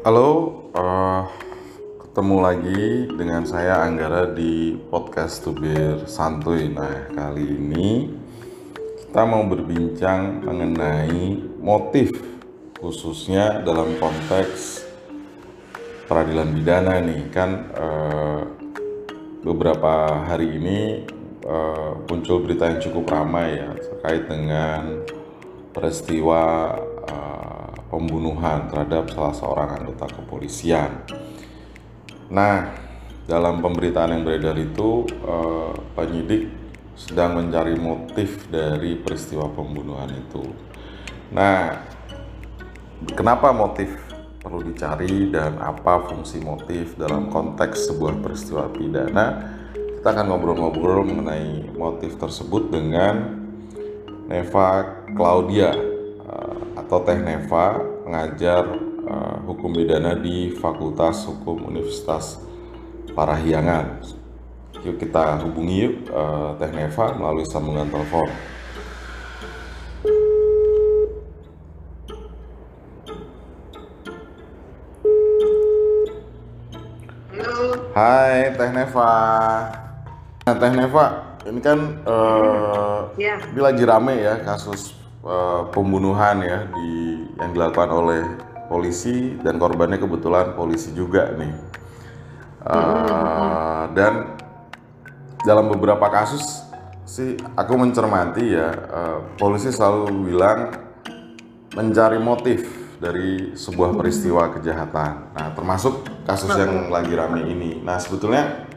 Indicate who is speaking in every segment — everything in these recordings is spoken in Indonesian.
Speaker 1: Halo, uh, ketemu lagi dengan saya Anggara di podcast Tubir Santuy. Nah, kali ini kita mau berbincang mengenai motif khususnya dalam konteks peradilan pidana nih kan uh, beberapa hari ini uh, muncul berita yang cukup ramai ya terkait dengan peristiwa pembunuhan terhadap salah seorang anggota kepolisian. Nah, dalam pemberitaan yang beredar itu uh, penyidik sedang mencari motif dari peristiwa pembunuhan itu. Nah, kenapa motif perlu dicari dan apa fungsi motif dalam konteks sebuah peristiwa pidana? Kita akan ngobrol-ngobrol mengenai motif tersebut dengan Neva Claudia atau Teh Neva pengajar uh, hukum pidana di Fakultas Hukum Universitas Parahyangan. Yuk kita hubungi yuk uh, Teh Neva melalui sambungan telepon.
Speaker 2: Halo.
Speaker 1: Hai Teh Neva. Nah Teh Neva, ini kan uh,
Speaker 2: Ya.
Speaker 1: ini lagi rame ya kasus uh, pembunuhan ya di yang dilakukan oleh polisi dan korbannya kebetulan polisi juga nih. Uh, dan dalam beberapa kasus sih aku mencermati ya uh, polisi selalu bilang mencari motif dari sebuah peristiwa kejahatan. Nah termasuk kasus yang lagi rame ini. Nah sebetulnya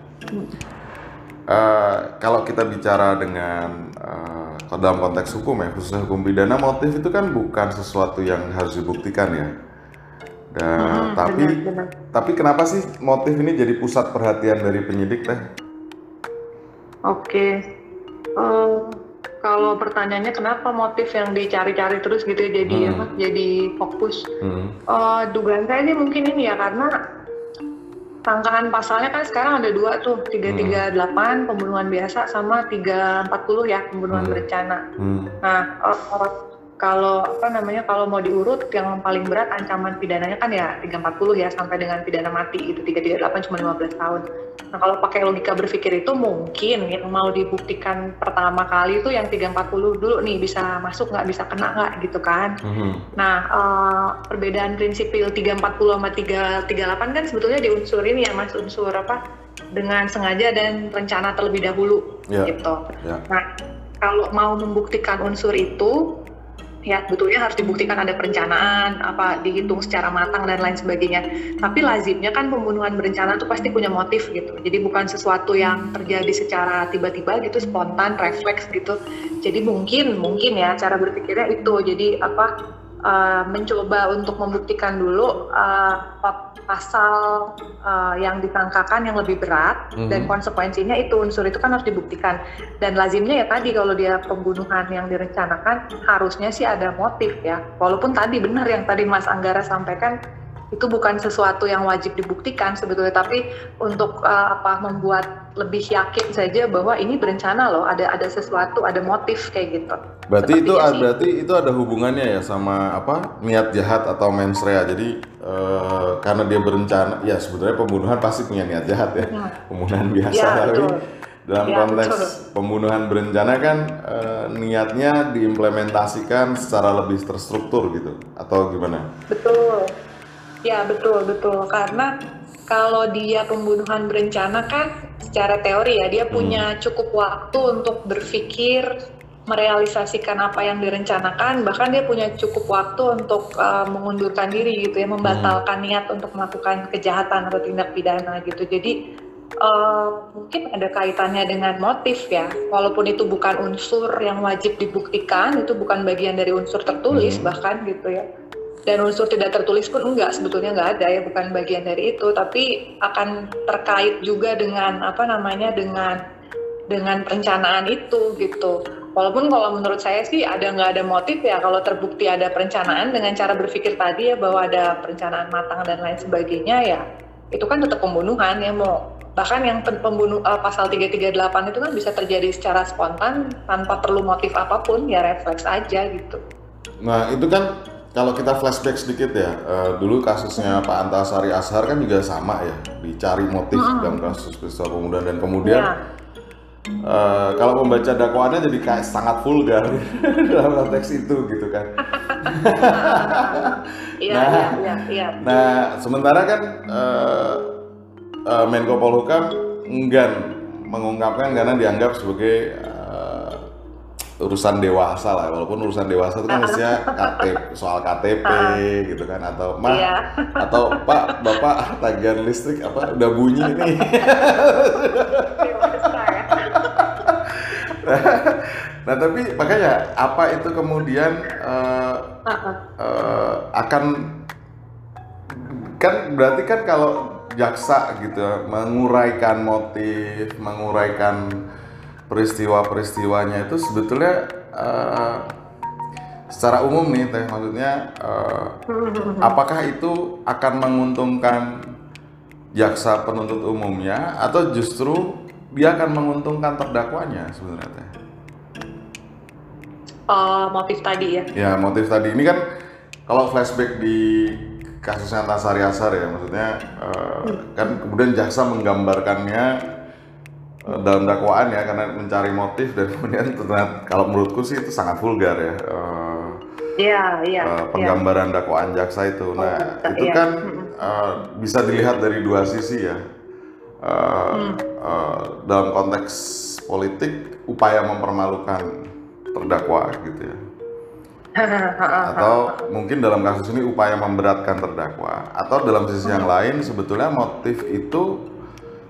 Speaker 1: Eh, kalau kita bicara dengan eh, kalau dalam konteks hukum ya khususnya hukum pidana motif itu kan bukan sesuatu yang harus dibuktikan ya dan
Speaker 2: Hmm,
Speaker 1: tapi
Speaker 2: benar, benar.
Speaker 1: tapi kenapa sih motif ini jadi pusat perhatian dari penyidik teh
Speaker 2: Oke. Eh, kalau pertanyaannya kenapa motif yang dicari-cari terus gitu ya, jadi
Speaker 1: Hmm.
Speaker 2: apa? Jadi fokus.
Speaker 1: hmm.
Speaker 2: Eh, dugaan saya sih mungkin ini ya karena sangkaan pasalnya kan sekarang ada dua tuh 338 pembunuhan biasa sama 340 ya pembunuhan
Speaker 1: Hmm.
Speaker 2: berencana.
Speaker 1: Hmm.
Speaker 2: Nah, kalau apa namanya kalau mau diurut yang paling berat ancaman pidananya kan ya 340 ya sampai dengan pidana mati gitu 338 cuma 15 tahun. Nah, kalau pakai logika berpikir itu mungkin yang mau dibuktikan pertama kali itu yang 340 dulu nih bisa masuk nggak bisa kena nggak gitu kan.
Speaker 1: Hmm.
Speaker 2: Nah, eh, perbedaan prinsipil 340 sama 338 kan sebetulnya di unsur ini ya Mas unsur apa dengan sengaja dan rencana terlebih dahulu
Speaker 1: Ya.
Speaker 2: gitu.
Speaker 1: Ya.
Speaker 2: Nah, kalau mau membuktikan unsur itu, ya betulnya harus dibuktikan ada perencanaan, apa dihitung secara matang dan lain sebagainya. Tapi lazimnya kan pembunuhan berencana itu pasti punya motif gitu. Jadi bukan sesuatu yang terjadi secara tiba-tiba gitu, spontan, refleks gitu. Jadi mungkin, mungkin ya cara berpikirnya itu. Jadi apa? Eh, mencoba untuk membuktikan dulu pa- pasal eh, yang disangkakan yang lebih berat dan
Speaker 1: Mhm.
Speaker 2: konsekuensinya itu unsur itu kan harus dibuktikan dan lazimnya ya tadi kalau dia pembunuhan yang direncanakan harusnya sih ada motif ya walaupun tadi benar yang tadi Mas Anggara sampaikan itu bukan sesuatu yang wajib dibuktikan sebetulnya tapi untuk eh, apa membuat lebih yakin saja bahwa ini berencana loh ada ada sesuatu ada motif kayak gitu
Speaker 1: Berarti itu
Speaker 2: Sepertinya
Speaker 1: ada,
Speaker 2: sih.
Speaker 1: berarti itu ada hubungannya ya sama apa niat jahat atau mens rea. Jadi eh, karena dia berencana, ya sebetulnya pembunuhan pasti punya niat jahat ya,
Speaker 2: Hmm.
Speaker 1: pembunuhan biasa.
Speaker 2: Ya,
Speaker 1: tapi
Speaker 2: betul.
Speaker 1: dalam
Speaker 2: Ya,
Speaker 1: konteks
Speaker 2: betul.
Speaker 1: pembunuhan berencana kan eh, niatnya diimplementasikan secara lebih terstruktur gitu, atau gimana?
Speaker 2: Betul. Ya, betul, betul. Karena kalau dia pembunuhan berencana kan secara teori ya dia punya cukup waktu untuk berpikir merealisasikan apa yang direncanakan. Bahkan dia punya cukup waktu untuk uh, mengundurkan diri gitu ya membatalkan niat untuk melakukan kejahatan atau tindak pidana gitu. Jadi uh, mungkin ada kaitannya dengan motif ya. Walaupun itu bukan unsur yang wajib dibuktikan itu bukan bagian dari unsur tertulis
Speaker 1: Hmm.
Speaker 2: bahkan gitu ya dan unsur tidak tertulis pun enggak sebetulnya enggak ada ya bukan bagian dari itu. Tapi akan terkait juga dengan apa namanya dengan dengan perencanaan itu gitu. Walaupun kalau menurut saya sih ada nggak ada motif ya kalau terbukti ada perencanaan dengan cara berpikir tadi ya bahwa ada perencanaan matang dan lain sebagainya ya itu kan tetap pembunuhan ya mau bahkan yang pembunuh eh, pasal 338 itu kan bisa terjadi secara spontan tanpa perlu motif apa pun ya refleks aja gitu.
Speaker 1: Nah itu kan kalau kita flashback sedikit ya, uh, dulu kasusnya Pak Antasari Ashar kan juga sama ya, dicari motif dalam kasus peristiwa pemuda dan kemudian
Speaker 2: Iya.
Speaker 1: uh, kalau membaca dakwaannya jadi kayak sangat vulgar dalam konteks itu gitu kan.
Speaker 2: Iya,
Speaker 1: Nah.
Speaker 2: iya, iya, iya.
Speaker 1: Nah, sementara kan uh, uh, Menko Polhukam enggan mengungkapkan karena dianggap sebagai urusan dewasa lah, walaupun urusan dewasa itu kan mestinya KTP, soal KTP gitu kan atau mah
Speaker 2: Iya.
Speaker 1: atau Pak Bapak tagihan listrik apa udah bunyi nih.
Speaker 2: Ya.
Speaker 1: nah tapi makanya apa itu kemudian uh, eh, akan kan berarti kan kalau jaksa gitu ya, menguraikan motif, menguraikan peristiwa-peristiwanya itu sebetulnya eh, secara umum nih teh maksudnya eh, apakah itu akan menguntungkan jaksa penuntut umumnya atau justru dia akan menguntungkan terdakwanya sebenarnya teh?
Speaker 2: Oh, motif tadi ya.
Speaker 1: Ya motif tadi ini kan kalau flashback di kasusnya Antasari Asar ya maksudnya eh, kan kemudian jaksa menggambarkannya dalam dakwaan ya karena mencari motif dan kemudian ternyata kalau menurutku sih itu sangat vulgar ya eh,
Speaker 2: Iya, iya.
Speaker 1: eh,
Speaker 2: iya.
Speaker 1: penggambaran dakwaan jaksa itu. Nah
Speaker 2: jaksa,
Speaker 1: itu
Speaker 2: iya.
Speaker 1: kan eh, bisa dilihat dari dua sisi ya. Eh, eh, dalam konteks politik upaya mempermalukan terdakwa gitu ya atau mungkin dalam kasus ini upaya memberatkan terdakwa atau dalam sisi yang lain sebetulnya motif itu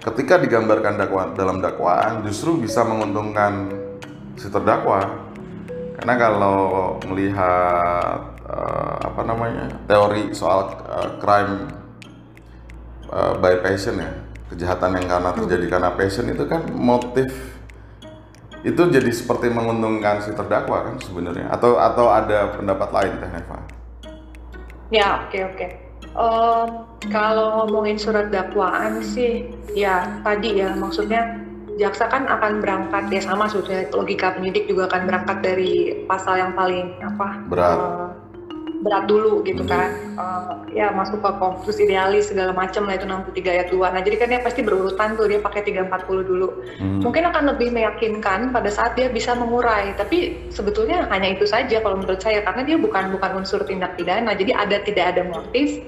Speaker 1: ketika digambarkan dakwaan dalam dakwaan justru bisa menguntungkan si terdakwa karena kalau melihat eh, apa namanya teori soal eh, crime eh, by passion ya kejahatan yang karena terjadi karena passion itu kan motif itu jadi seperti menguntungkan si terdakwa kan sebenarnya atau atau ada pendapat lain teh Neva?
Speaker 2: Ya, oke oke. Em, kalau ngomongin surat dakwaan sih, ya tadi ya maksudnya jaksa kan akan berangkat ya sama sebetulnya logika penyidik juga akan berangkat dari pasal yang paling apa
Speaker 1: Berat.
Speaker 2: eh, berat dulu gitu
Speaker 1: Hmm.
Speaker 2: kan Eh, ya masuk ke konfus idealis segala macam lah itu 63 ayat 2 nah jadi kan dia pasti berurutan tuh dia pakai 340 dulu
Speaker 1: Hmm.
Speaker 2: mungkin akan lebih meyakinkan pada saat dia bisa mengurai tapi sebetulnya hanya itu saja kalau menurut saya karena dia bukan bukan unsur tindak pidana jadi ada tidak ada motif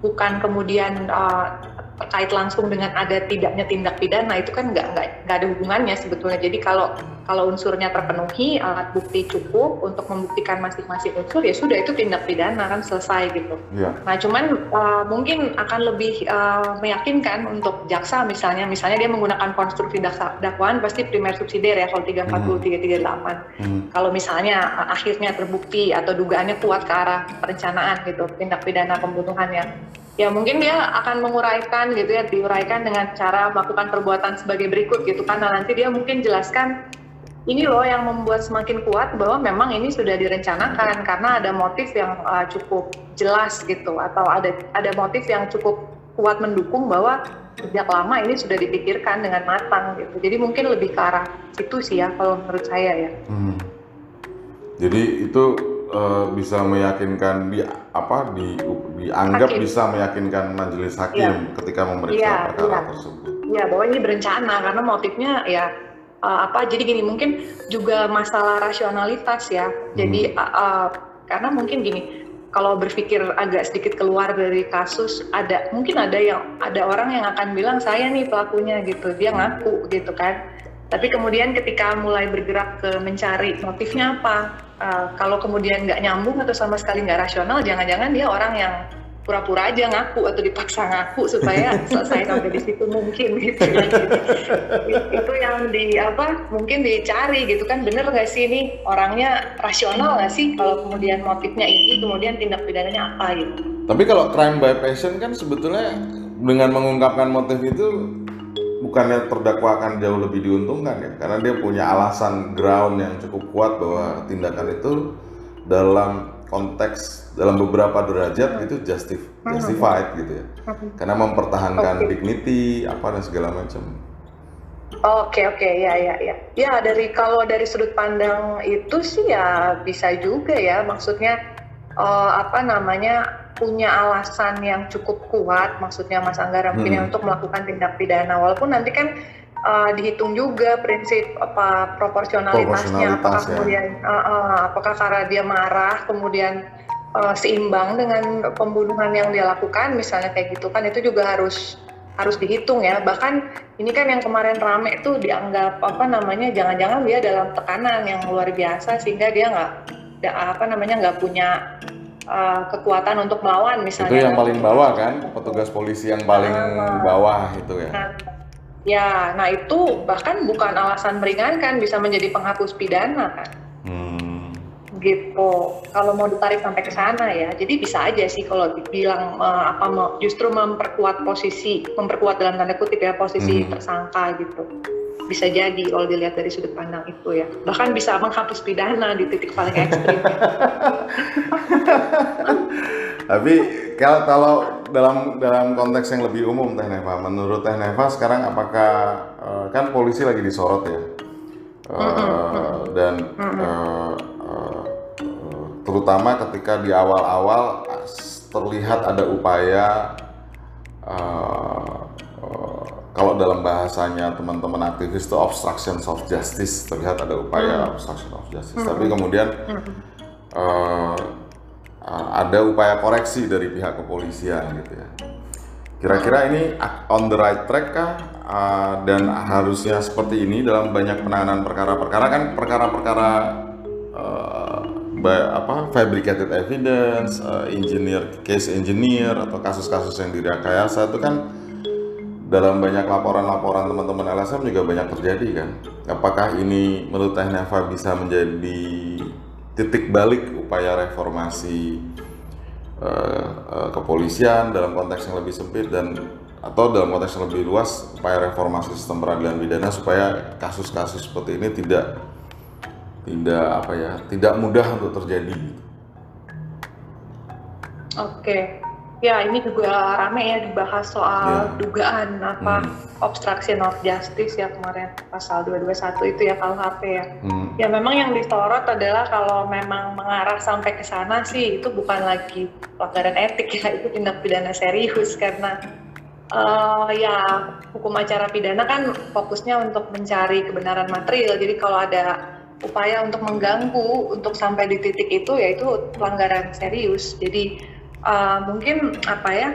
Speaker 2: bukan kemudian uh, terkait langsung dengan ada tidaknya tindak pidana itu kan nggak nggak nggak ada hubungannya sebetulnya jadi kalau kalau unsurnya terpenuhi alat bukti cukup untuk membuktikan masing-masing unsur ya sudah itu tindak pidana kan selesai gitu
Speaker 1: Iya.
Speaker 2: Nah, cuman uh, mungkin akan lebih uh, meyakinkan untuk jaksa misalnya, misalnya dia menggunakan konstruksi daksa- dakwaan pasti primer subsidiar ya kalau 340 338.
Speaker 1: Hmm.
Speaker 2: Kalau misalnya uh, akhirnya terbukti atau dugaannya kuat ke arah perencanaan gitu, tindak pidana pembunuhannya. Ya mungkin dia akan menguraikan gitu ya, diuraikan dengan cara melakukan perbuatan sebagai berikut gitu kan. Nah, nanti dia mungkin jelaskan ini loh yang membuat semakin kuat bahwa memang ini sudah direncanakan karena ada motif yang uh, cukup jelas gitu atau ada ada motif yang cukup kuat mendukung bahwa sejak lama ini sudah dipikirkan dengan matang gitu. Jadi mungkin lebih ke arah situ sih ya kalau menurut saya ya.
Speaker 1: Hmm. Jadi itu eh, bisa meyakinkan di apa di dianggap
Speaker 2: Hakim.
Speaker 1: bisa meyakinkan majelis hakim ketika memeriksa
Speaker 2: Iya,
Speaker 1: perkara
Speaker 2: iya.
Speaker 1: tersebut.
Speaker 2: Ya bahwa ini berencana karena motifnya ya uh, apa jadi gini mungkin juga masalah rasionalitas ya. Jadi uh, uh, karena mungkin gini kalau berpikir agak sedikit keluar dari kasus ada mungkin ada yang ada orang yang akan bilang saya nih pelakunya gitu dia ngaku gitu kan. Tapi kemudian ketika mulai bergerak ke mencari motifnya apa, uh, kalau kemudian nggak nyambung atau sama sekali nggak rasional, jangan-jangan dia orang yang pura-pura aja ngaku atau dipaksa ngaku supaya selesai sampai di situ mungkin gitu. Ya. Jadi, itu yang di apa mungkin dicari gitu kan. Bener nggak sih ini? Orangnya rasional nggak sih kalau kemudian motifnya ini kemudian tindak pidananya apa gitu?
Speaker 1: Tapi kalau crime by passion kan sebetulnya dengan mengungkapkan motif itu bukannya terdakwa akan jauh lebih diuntungkan ya karena dia punya alasan ground yang cukup kuat bahwa tindakan itu dalam konteks dalam beberapa derajat itu justif- justified gitu ya. Karena mempertahankan
Speaker 2: Oke.
Speaker 1: dignity apa dan segala macam.
Speaker 2: Oke oke. Ya ya ya ya dari kalau dari sudut pandang itu sih ya bisa juga ya. Maksudnya uh, apa namanya punya alasan yang cukup kuat, maksudnya Mas Anggara mungkin
Speaker 1: Hmm.
Speaker 2: untuk melakukan tindak pidana, walaupun nanti kan uh, dihitung juga prinsip apa proporsionalitasnya,
Speaker 1: Proporsionalitas,
Speaker 2: apakah
Speaker 1: ya.
Speaker 2: kemudian uh, uh, apakah karena dia marah kemudian uh, seimbang dengan pembunuhan yang dia lakukan, misalnya kayak gitu kan itu juga harus harus dihitung ya. Bahkan ini kan yang kemarin rame itu dianggap apa namanya jangan-jangan dia dalam tekanan yang luar biasa sehingga dia nggak nggak- apa namanya nggak punya uh, kekuatan untuk melawan misalnya.
Speaker 1: Itu yang paling bawah kan, petugas polisi yang paling
Speaker 2: Ah.
Speaker 1: bawah itu ya.
Speaker 2: Nah, ya, nah itu bahkan bukan alasan meringankan bisa menjadi penghapus pidana kan.
Speaker 1: Hmm.
Speaker 2: gitu. Kalau mau ditarik sampai ke sana ya jadi bisa aja sih kalau dibilang eh, apa mau justru memperkuat posisi memperkuat dalam tanda kutip ya posisi
Speaker 1: Mhm.
Speaker 2: tersangka gitu. Bisa jadi kalau dilihat dari sudut pandang itu ya. Bahkan bisa menghapus pidana di titik paling ekstrim.
Speaker 1: Tapi kalau kalau dalam dalam konteks yang lebih umum Teh Neva, menurut Teh Neva sekarang apakah eh, kan polisi lagi disorot ya, Eh, dan eh, eh, eh, terutama ketika di awal-awal terlihat ada upaya eh, kalau dalam bahasanya teman-teman aktivis itu obstruction of justice terlihat ada upaya obstruction of justice, tapi kemudian eh, ada upaya koreksi dari pihak kepolisian gitu ya. Kira-kira ini on the right track kah? Uh, dan harusnya seperti ini dalam banyak penanganan perkara-perkara? Kan perkara-perkara uh, ba- apa fabricated evidence, uh, engineer case engineer atau kasus-kasus yang direkayasa itu kan dalam banyak laporan-laporan teman-teman LSM juga banyak terjadi kan. Apakah ini menurut Teh Neva bisa menjadi titik balik upaya reformasi eh, eh, kepolisian dalam konteks yang lebih sempit dan atau dalam konteks yang lebih luas upaya reformasi sistem peradilan pidana supaya kasus-kasus seperti ini tidak tidak apa ya tidak mudah untuk terjadi.
Speaker 2: oke ya ini juga rame ya dibahas soal
Speaker 1: Ya.
Speaker 2: dugaan apa
Speaker 1: Hmm.
Speaker 2: obstruction of justice ya kemarin pasal 221 itu ya KUHP ya
Speaker 1: Hmm.
Speaker 2: Ya memang yang disorot adalah kalau memang mengarah sampai ke sana sih itu bukan lagi pelanggaran etik ya itu tindak pidana serius karena eh, ya hukum acara pidana kan fokusnya untuk mencari kebenaran material jadi kalau ada upaya untuk mengganggu untuk sampai di titik itu ya itu pelanggaran serius. Jadi eh, mungkin apa ya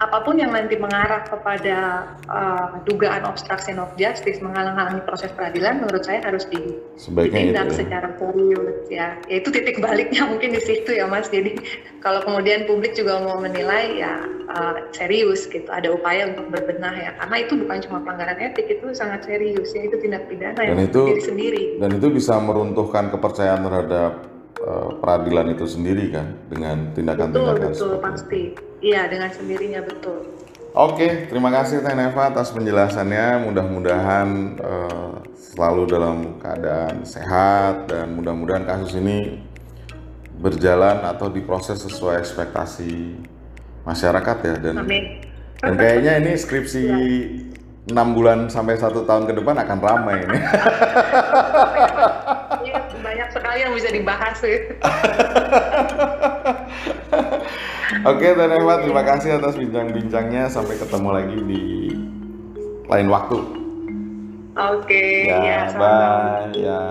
Speaker 2: apa pun yang nanti mengarah kepada uh, dugaan obstruction of justice menghalang-halangi proses peradilan menurut saya harus di,
Speaker 1: Sebaiknya
Speaker 2: ditindak
Speaker 1: itu ya.
Speaker 2: secara serius ya. ya itu titik baliknya mungkin di situ ya mas. Jadi kalau kemudian publik juga mau menilai ya uh, serius gitu. Ada upaya untuk berbenah ya. Karena itu bukan cuma pelanggaran etik itu sangat serius ya. Itu tindak pidana
Speaker 1: Dan
Speaker 2: yang
Speaker 1: itu-
Speaker 2: diri sendiri.
Speaker 1: Dan itu bisa meruntuhkan kepercayaan terhadap eh, peradilan itu sendiri kan dengan
Speaker 2: betul
Speaker 1: tindakan-tindakan
Speaker 2: betul
Speaker 1: itu.
Speaker 2: pasti iya dengan sendirinya betul
Speaker 1: Oke, terima kasih Teh Neva atas penjelasannya. Mudah-mudahan eh, selalu dalam keadaan sehat dan mudah-mudahan kasus ini berjalan atau diproses sesuai ekspektasi masyarakat ya dan
Speaker 2: amin
Speaker 1: dan kayaknya ini skripsi enam bulan sampai satu tahun ke depan akan ramai ini.
Speaker 2: yang bisa dibahas sih.
Speaker 1: Oke, okay, Tenema, terima kasih atas bincang-bincangnya. Sampai ketemu lagi di lain waktu.
Speaker 2: Oke,
Speaker 1: okay,
Speaker 2: ya, ya
Speaker 1: bye. Ya.